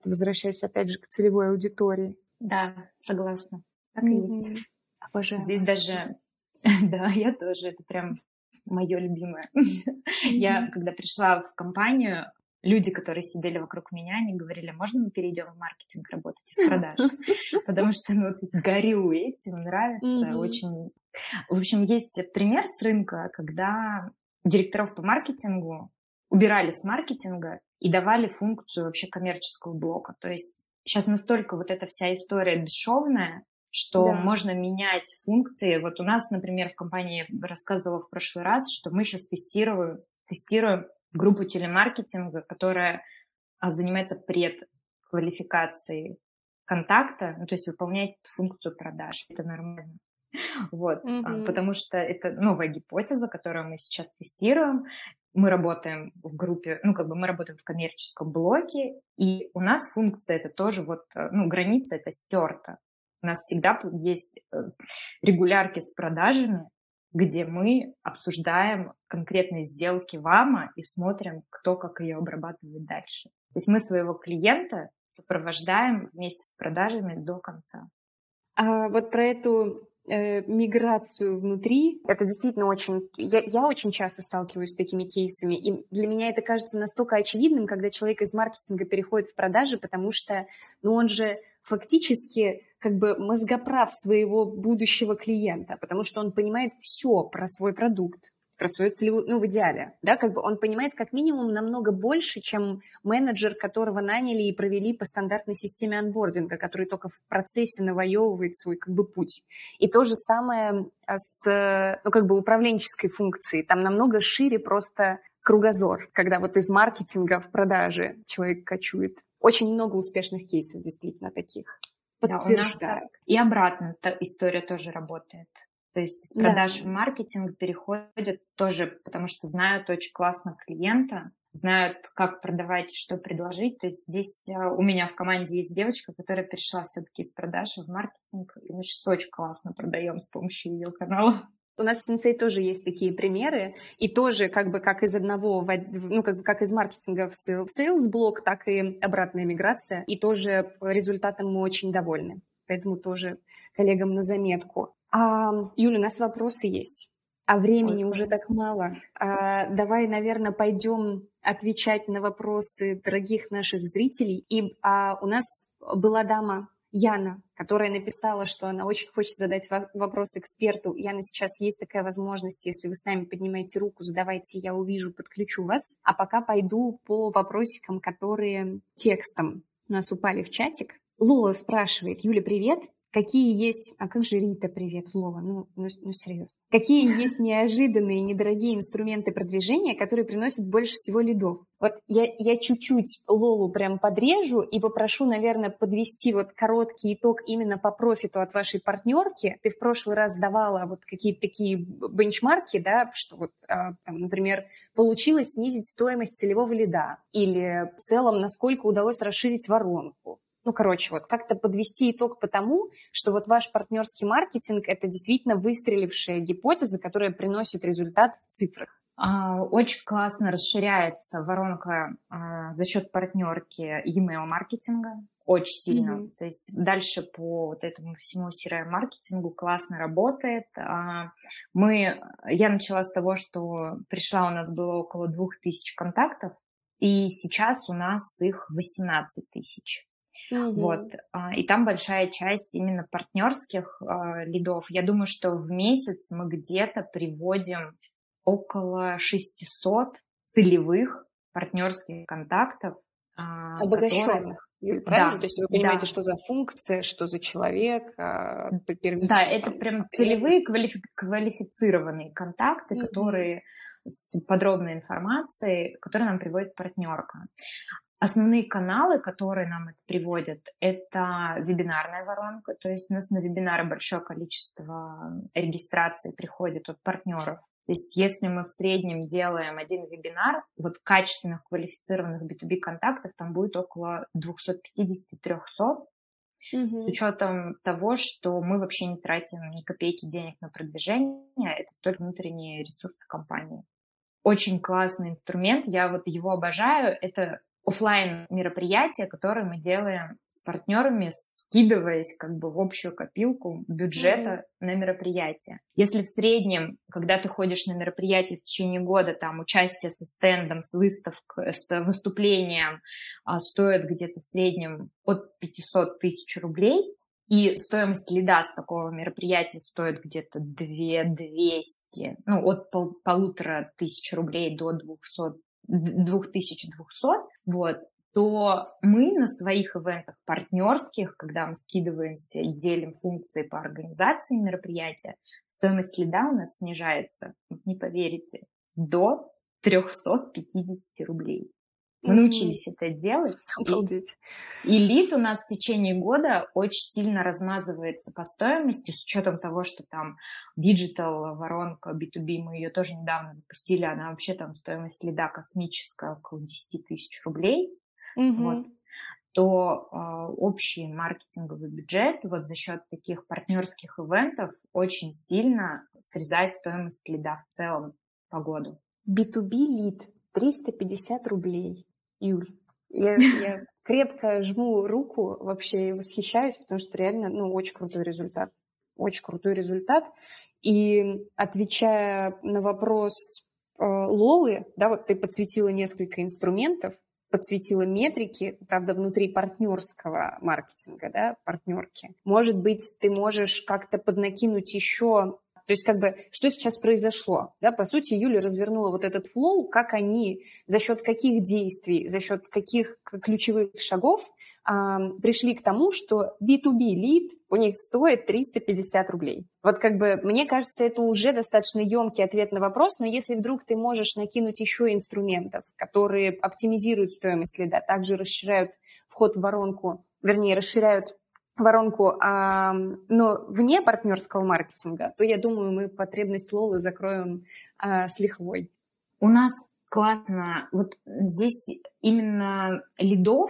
Возвращаясь опять же к целевой аудитории. Да, согласна. Так и есть. Обожаю. Здесь даже, да, я тоже, это прям мое любимое. Я, когда пришла в компанию, люди, которые сидели вокруг меня, они говорили, можно мы перейдем в маркетинг работать из продаж? Потому что ну, горю этим, нравится очень. В общем, есть пример с рынка, когда директоров по маркетингу убирали с маркетинга и давали функцию вообще коммерческого блока. То есть сейчас настолько вот эта вся история бесшовная, что да. можно менять функции. Вот у нас, например, в компании рассказывала в прошлый раз, что мы сейчас тестируем, тестируем группу телемаркетинга, которая а, занимается предквалификацией контакта, ну, то есть выполняет функцию продаж. Это нормально. Вот, mm-hmm. потому что это новая гипотеза, которую мы сейчас тестируем. Мы работаем в группе, ну, как бы мы работаем в коммерческом блоке, и у нас функция это тоже вот, э, ну, граница это стерта. У нас всегда есть э, регулярки с продажами, где мы обсуждаем конкретные сделки ВАМа и смотрим, кто как ее обрабатывает дальше. То есть мы своего клиента сопровождаем вместе с продажами до конца. А вот про эту э, миграцию внутри, это действительно очень... Я, я очень часто сталкиваюсь с такими кейсами, и для меня это кажется настолько очевидным, когда человек из маркетинга переходит в продажи, потому что ну, он же фактически как бы мозгоправ своего будущего клиента, потому что он понимает все про свой продукт, про свою целевую, ну, в идеале, да, как бы он понимает как минимум намного больше, чем менеджер, которого наняли и провели по стандартной системе анбординга, который только в процессе навоевывает свой, как бы, путь. И то же самое а, с, ну, как бы, управленческой функцией. Там намного шире просто кругозор, когда вот из маркетинга в продаже человек кочует. Очень много успешных кейсов действительно таких. Да, у нас и обратно история тоже работает. То есть из продаж да. в маркетинг переходят тоже, потому что знают очень классно клиента, знают, как продавать, что предложить. То есть здесь э, у меня в команде есть девочка, которая перешла все-таки из продаж в маркетинг, и мы сейчас очень классно продаем с помощью ее канала. У нас в Сенсей тоже есть такие примеры, и тоже как бы как из одного, ну как бы как из маркетинга в sales блок, так и обратная миграция, и тоже результатом мы очень довольны. Поэтому тоже коллегам на заметку. А, Юля, у нас вопросы есть. А времени Ой, уже так мало. А, давай, наверное, пойдем отвечать на вопросы дорогих наших зрителей. И а, у нас была дама Яна, которая написала, что она очень хочет задать вопрос эксперту. Яна, сейчас есть такая возможность, если вы с нами поднимаете руку, задавайте, я увижу, подключу вас. А пока пойду по вопросикам, которые текстом у нас упали в чатик. Лола спрашивает, Юля, привет, Какие есть... А как же Рита, привет, Лола? Ну, ну, ну серьезно. Какие есть неожиданные, недорогие инструменты продвижения, которые приносят больше всего лидов? Вот я, я чуть-чуть Лолу прям подрежу и попрошу, наверное, подвести вот короткий итог именно по профиту от вашей партнерки. Ты в прошлый раз давала вот какие-то такие бенчмарки, да, что вот, а, там, например, получилось снизить стоимость целевого лида или в целом, насколько удалось расширить воронку ну, короче, вот как-то подвести итог по тому, что вот ваш партнерский маркетинг – это действительно выстрелившая гипотеза, которая приносит результат в цифрах. А, очень классно расширяется воронка а, за счет партнерки email маркетинга очень сильно. Mm-hmm. То есть дальше по вот этому всему CRM-маркетингу классно работает. А, мы, я начала с того, что пришла, у нас было около двух тысяч контактов, и сейчас у нас их 18 тысяч. Mm-hmm. Вот. А, и там большая часть именно партнерских а, лидов. Я думаю, что в месяц мы где-то приводим около 600 целевых партнерских контактов. А, Обогащенных. Которые... правильно? Да, То есть вы понимаете, да. что за функция, что за человек? Да, это прям целевые квалифи... квалифицированные контакты, mm-hmm. которые с подробной информацией, которые нам приводит партнерка. Основные каналы, которые нам это приводят, это вебинарная воронка, то есть у нас на вебинары большое количество регистраций приходит от партнеров. То есть если мы в среднем делаем один вебинар, вот качественных, квалифицированных B2B контактов там будет около 250-300, Угу. С учетом того, что мы вообще не тратим ни копейки денег на продвижение, это только внутренние ресурсы компании. Очень классный инструмент, я вот его обожаю. Это офлайн мероприятия, которые мы делаем с партнерами, скидываясь как бы в общую копилку бюджета mm-hmm. на мероприятие. Если в среднем, когда ты ходишь на мероприятие в течение года, там участие со стендом, с выставкой, с выступлением а, стоит где-то в среднем от 500 тысяч рублей, и стоимость лида с такого мероприятия стоит где-то 200, ну, от пол, полутора тысяч рублей до 200 2200, вот, то мы на своих ивентах партнерских, когда мы скидываемся и делим функции по организации мероприятия, стоимость лида у нас снижается, не поверите, до 350 рублей. Мы научились это делать. Обалдеть. И, лид у нас в течение года очень сильно размазывается по стоимости, с учетом того, что там digital воронка B2B, мы ее тоже недавно запустили, она вообще там стоимость лида космическая, около 10 тысяч рублей. Mm-hmm. Вот то э, общий маркетинговый бюджет вот за счет таких партнерских ивентов очень сильно срезает стоимость лида в целом по году. B2B лид 350 рублей. Юль, я, я крепко жму руку вообще и восхищаюсь, потому что реально, ну, очень крутой результат. Очень крутой результат. И отвечая на вопрос э, Лолы, да, вот ты подсветила несколько инструментов, подсветила метрики, правда, внутри партнерского маркетинга, да, партнерки. Может быть, ты можешь как-то поднакинуть еще то есть как бы что сейчас произошло? Да, по сути, Юля развернула вот этот флоу, как они, за счет каких действий, за счет каких ключевых шагов пришли к тому, что B2B лид у них стоит 350 рублей. Вот как бы мне кажется, это уже достаточно емкий ответ на вопрос, но если вдруг ты можешь накинуть еще инструментов, которые оптимизируют стоимость лида, также расширяют вход в воронку, вернее, расширяют воронку, а, но вне партнерского маркетинга, то я думаю, мы потребность Лолы закроем а, с лихвой. У нас классно, вот здесь именно лидов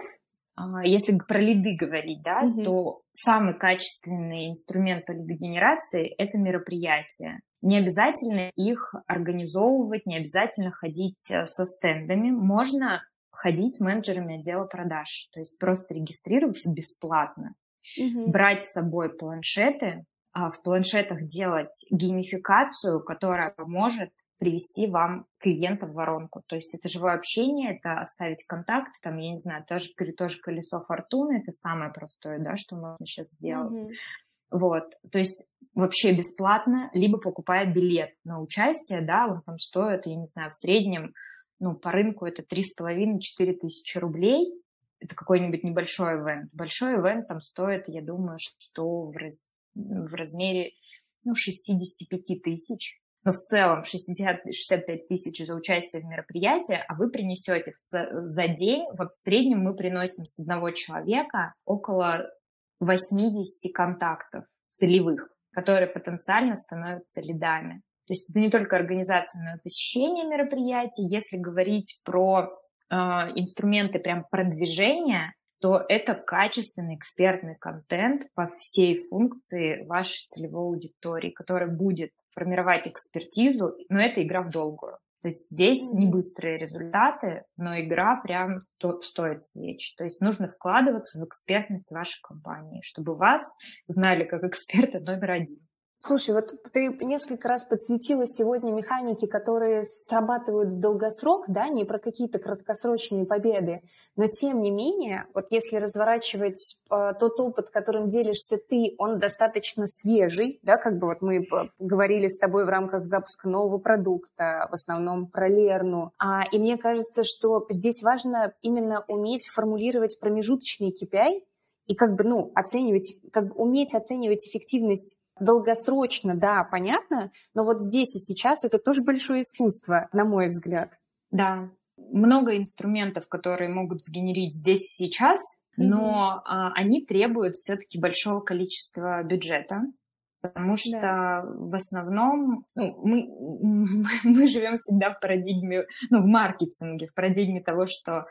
а, если про лиды говорить, да, угу. то самый качественный инструмент по лидогенерации – это мероприятие. Не обязательно их организовывать, не обязательно ходить э, со стендами. Можно ходить менеджерами отдела продаж, то есть просто регистрироваться бесплатно, угу. брать с собой планшеты, а в планшетах делать геймификацию, которая поможет привести вам клиента в воронку. То есть это живое общение, это оставить контакт, там, я не знаю, тоже, тоже колесо фортуны, это самое простое, да, что можно сейчас сделать. Mm-hmm. Вот, то есть вообще бесплатно, либо покупая билет на участие, да, он там стоит, я не знаю, в среднем, ну, по рынку это 3,5-4 тысячи рублей, это какой-нибудь небольшой ивент. Большой ивент там стоит, я думаю, что в, раз, в размере ну, 65 тысяч. Но в целом 60-65 тысяч за участие в мероприятии, а вы принесете за день, вот в среднем мы приносим с одного человека около 80 контактов целевых, которые потенциально становятся лидами. То есть это не только организация, но и посещение мероприятий. Если говорить про инструменты прям продвижения, то это качественный экспертный контент по всей функции вашей целевой аудитории, который будет формировать экспертизу, но это игра в долгую. То есть здесь не быстрые результаты, но игра прям стоит свеч. То есть нужно вкладываться в экспертность вашей компании, чтобы вас знали как эксперта номер один. Слушай, вот ты несколько раз подсветила сегодня механики, которые срабатывают в долгосрок, да, не про какие-то краткосрочные победы, но тем не менее, вот если разворачивать э, тот опыт, которым делишься ты, он достаточно свежий, да, как бы вот мы говорили с тобой в рамках запуска нового продукта, в основном про Лерну, а, и мне кажется, что здесь важно именно уметь формулировать промежуточный KPI, и как бы, ну, оценивать, как бы уметь оценивать эффективность Долгосрочно, да, понятно, но вот здесь и сейчас это тоже большое искусство, на мой взгляд. Да, много инструментов, которые могут сгенерить здесь и сейчас, но а, они требуют все-таки большого количества бюджета, потому что да. в основном ну, мы, мы живем всегда в парадигме, ну, в маркетинге, в парадигме того, что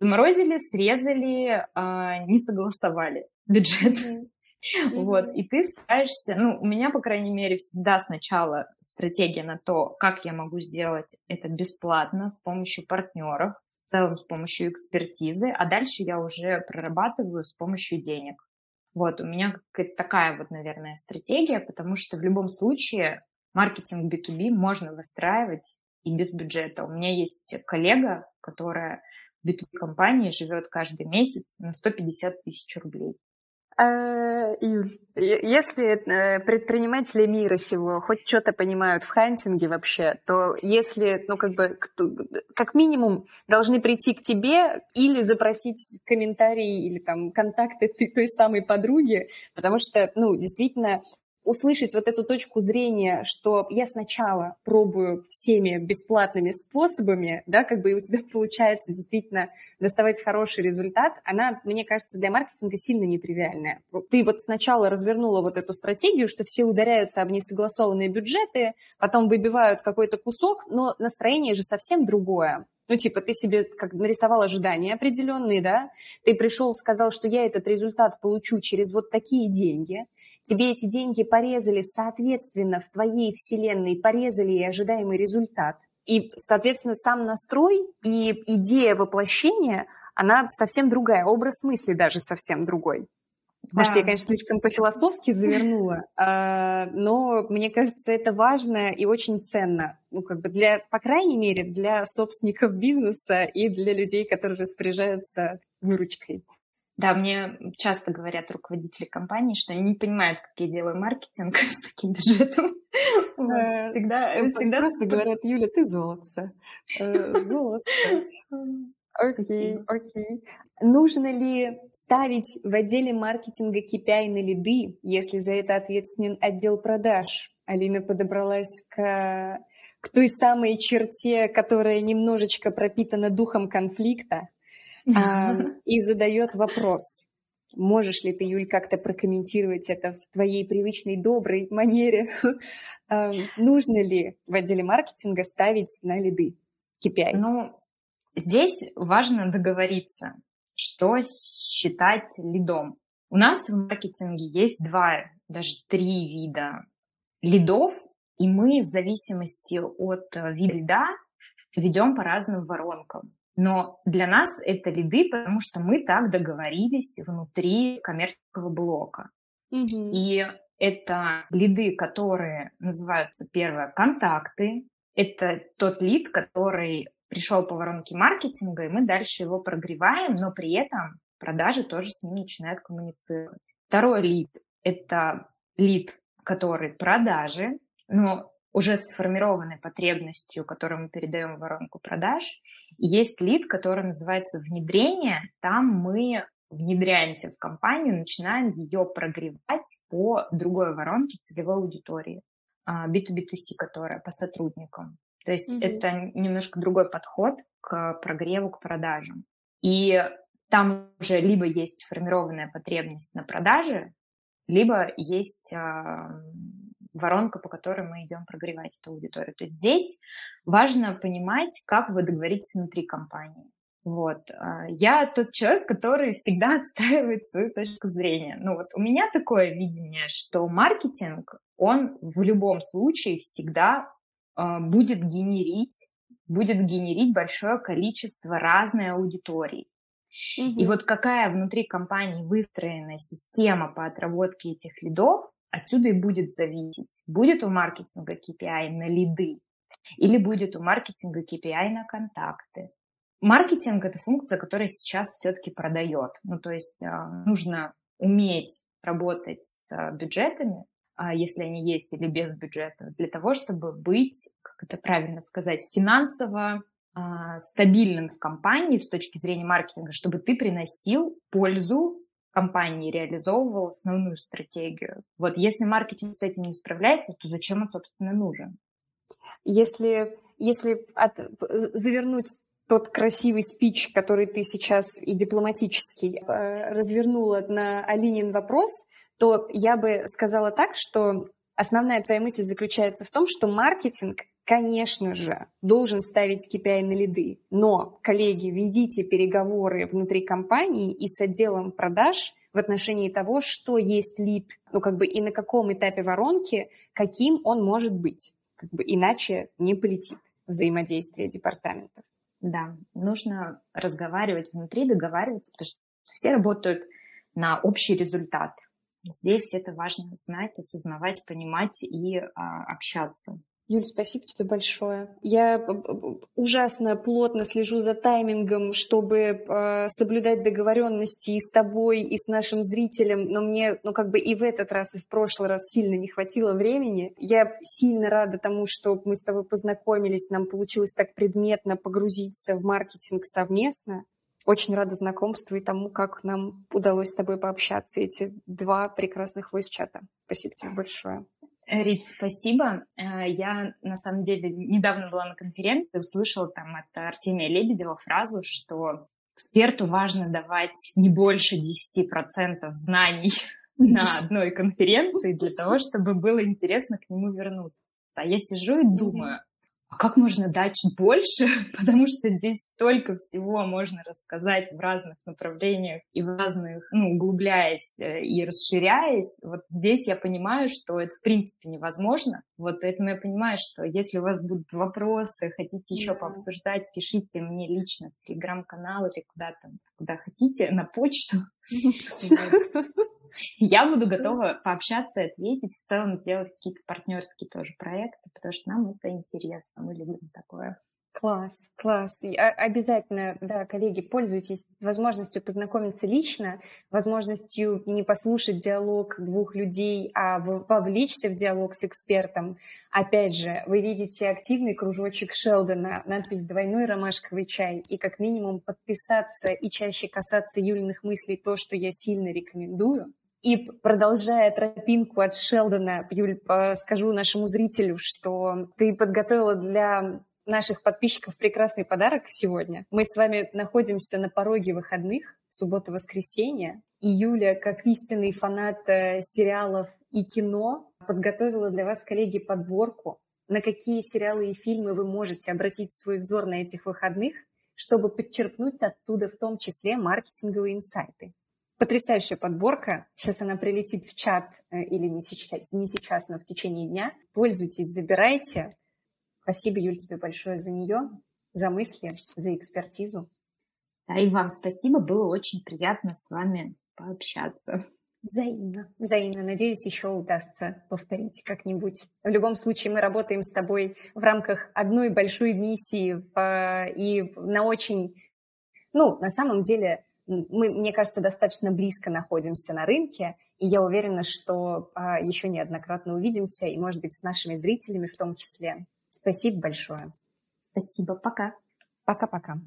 заморозили, срезали, а, не согласовали бюджет. Mm-hmm. Вот, и ты стараешься, ну, у меня, по крайней мере, всегда сначала стратегия на то, как я могу сделать это бесплатно с помощью партнеров, в целом с помощью экспертизы, а дальше я уже прорабатываю с помощью денег. Вот, у меня такая вот, наверное, стратегия, потому что в любом случае маркетинг B2B можно выстраивать и без бюджета. У меня есть коллега, которая в B2B-компании живет каждый месяц на 150 тысяч рублей. А, Юль, если э, предприниматели мира сего хоть что-то понимают в хантинге вообще, то если, ну, как бы, как минимум должны прийти к тебе или запросить комментарии или там контакты той самой подруги, потому что, ну, действительно, услышать вот эту точку зрения, что я сначала пробую всеми бесплатными способами, да, как бы и у тебя получается действительно доставать хороший результат, она, мне кажется, для маркетинга сильно нетривиальная. Ты вот сначала развернула вот эту стратегию, что все ударяются об несогласованные бюджеты, потом выбивают какой-то кусок, но настроение же совсем другое. Ну, типа, ты себе как нарисовал ожидания определенные, да, ты пришел, сказал, что я этот результат получу через вот такие деньги, тебе эти деньги порезали, соответственно, в твоей вселенной порезали и ожидаемый результат. И, соответственно, сам настрой и идея воплощения, она совсем другая, образ мысли даже совсем другой. Может, да. я, конечно, слишком по-философски завернула, а, но мне кажется, это важно и очень ценно. Ну, как бы для, по крайней мере, для собственников бизнеса и для людей, которые распоряжаются выручкой. Да, мне часто говорят руководители компании, что они не понимают, как я делаю маркетинг с таким бюджетом. Всегда, всегда просто говорят, Юля, ты золотце. Э, золотце. Окей, окей. Нужно ли ставить в отделе маркетинга KPI на лиды, если за это ответственен отдел продаж? Алина подобралась к, к той самой черте, которая немножечко пропитана духом конфликта и задает вопрос. Можешь ли ты, Юль, как-то прокомментировать это в твоей привычной доброй манере? Нужно ли в отделе маркетинга ставить на лиды KPI? Ну, здесь важно договориться, что считать лидом. У нас в маркетинге есть два, даже три вида лидов, и мы в зависимости от э, вида лида ведем по разным воронкам. Но для нас это лиды, потому что мы так договорились внутри коммерческого блока. Mm-hmm. И это лиды, которые называются первое контакты. Это тот лид, который пришел по воронке маркетинга, и мы дальше его прогреваем, но при этом продажи тоже с ним начинают коммуницировать. Второй лид – это лид, который продажи, но уже сформированной потребностью, которую мы передаем в воронку продаж. И есть лид, который называется внедрение. Там мы внедряемся в компанию, начинаем ее прогревать по другой воронке целевой аудитории, B2B2C, а, которая по сотрудникам. То есть mm-hmm. это немножко другой подход к прогреву, к продажам. И там уже либо есть сформированная потребность на продаже, либо есть воронка, по которой мы идем прогревать эту аудиторию. То есть здесь важно понимать, как вы договоритесь внутри компании. Вот. А, я тот человек, который всегда отстаивает свою точку зрения. Ну вот у меня такое видение, что маркетинг, он в любом случае всегда э, будет генерить, будет генерить большое количество разной аудитории. И вот какая внутри компании выстроена система по отработке этих лидов, отсюда и будет зависеть, будет у маркетинга KPI на лиды или будет у маркетинга KPI на контакты. Маркетинг – это функция, которая сейчас все-таки продает. Ну, то есть а, нужно уметь работать с бюджетами, а, если они есть, или без бюджета, для того, чтобы быть, как это правильно сказать, финансово а, стабильным в компании с точки зрения маркетинга, чтобы ты приносил пользу компании, реализовывал основную стратегию. Вот если маркетинг с этим не справляется, то зачем он, собственно, нужен? Если, если от, завернуть тот красивый спич, который ты сейчас и дипломатический э, развернула на Алинин вопрос, то я бы сказала так, что основная твоя мысль заключается в том, что маркетинг конечно же, должен ставить KPI на лиды. Но, коллеги, ведите переговоры внутри компании и с отделом продаж в отношении того, что есть лид, ну как бы и на каком этапе воронки, каким он может быть. Как бы иначе не полетит взаимодействие департаментов. Да, нужно разговаривать внутри, договариваться, потому что все работают на общий результат. Здесь это важно знать, осознавать, понимать и а, общаться. Юль, спасибо тебе большое. Я ужасно плотно слежу за таймингом, чтобы э, соблюдать договоренности и с тобой, и с нашим зрителем, но мне, ну, как бы и в этот раз, и в прошлый раз сильно не хватило времени. Я сильно рада тому, что мы с тобой познакомились, нам получилось так предметно погрузиться в маркетинг совместно. Очень рада знакомству и тому, как нам удалось с тобой пообщаться эти два прекрасных войс-чата. Спасибо тебе большое. Рит, спасибо. Э, я, на самом деле, недавно была на конференции, услышала там от Артемия Лебедева фразу, что эксперту важно давать не больше 10% знаний на одной конференции для того, чтобы было интересно к нему вернуться. А я сижу и думаю, а как можно дать больше? Потому что здесь столько всего можно рассказать в разных направлениях и в разных, ну, углубляясь э, и расширяясь. Вот здесь я понимаю, что это в принципе невозможно. Вот поэтому я понимаю, что если у вас будут вопросы, хотите еще yeah. пообсуждать, пишите мне лично в телеграм-канал или куда там, куда хотите, на почту. Я буду готова пообщаться и ответить, в целом сделать какие-то партнерские тоже проекты, потому что нам это интересно, мы любим такое. Класс, класс. И обязательно, да, коллеги, пользуйтесь возможностью познакомиться лично, возможностью не послушать диалог двух людей, а вовлечься в диалог с экспертом. Опять же, вы видите активный кружочек Шелдона, надпись «Двойной ромашковый чай», и как минимум подписаться и чаще касаться Юлиных мыслей, то, что я сильно рекомендую. И продолжая тропинку от Шелдона, Юль, скажу нашему зрителю, что ты подготовила для наших подписчиков прекрасный подарок сегодня. Мы с вами находимся на пороге выходных, суббота-воскресенье. И Юля, как истинный фанат э, сериалов и кино, подготовила для вас, коллеги, подборку, на какие сериалы и фильмы вы можете обратить свой взор на этих выходных, чтобы подчеркнуть оттуда в том числе маркетинговые инсайты. Потрясающая подборка. Сейчас она прилетит в чат э, или не сейчас, не сейчас, но в течение дня. Пользуйтесь, забирайте. Спасибо, Юль, тебе большое за нее, за мысли, за экспертизу. Да, и вам спасибо. Было очень приятно с вами пообщаться. Взаимно, взаимно. Надеюсь, еще удастся повторить как-нибудь. В любом случае, мы работаем с тобой в рамках одной большой миссии и на очень, ну, на самом деле, мы, мне кажется, достаточно близко находимся на рынке, и я уверена, что а, еще неоднократно увидимся, и, может быть, с нашими зрителями в том числе. Спасибо большое. Спасибо, пока. Пока-пока.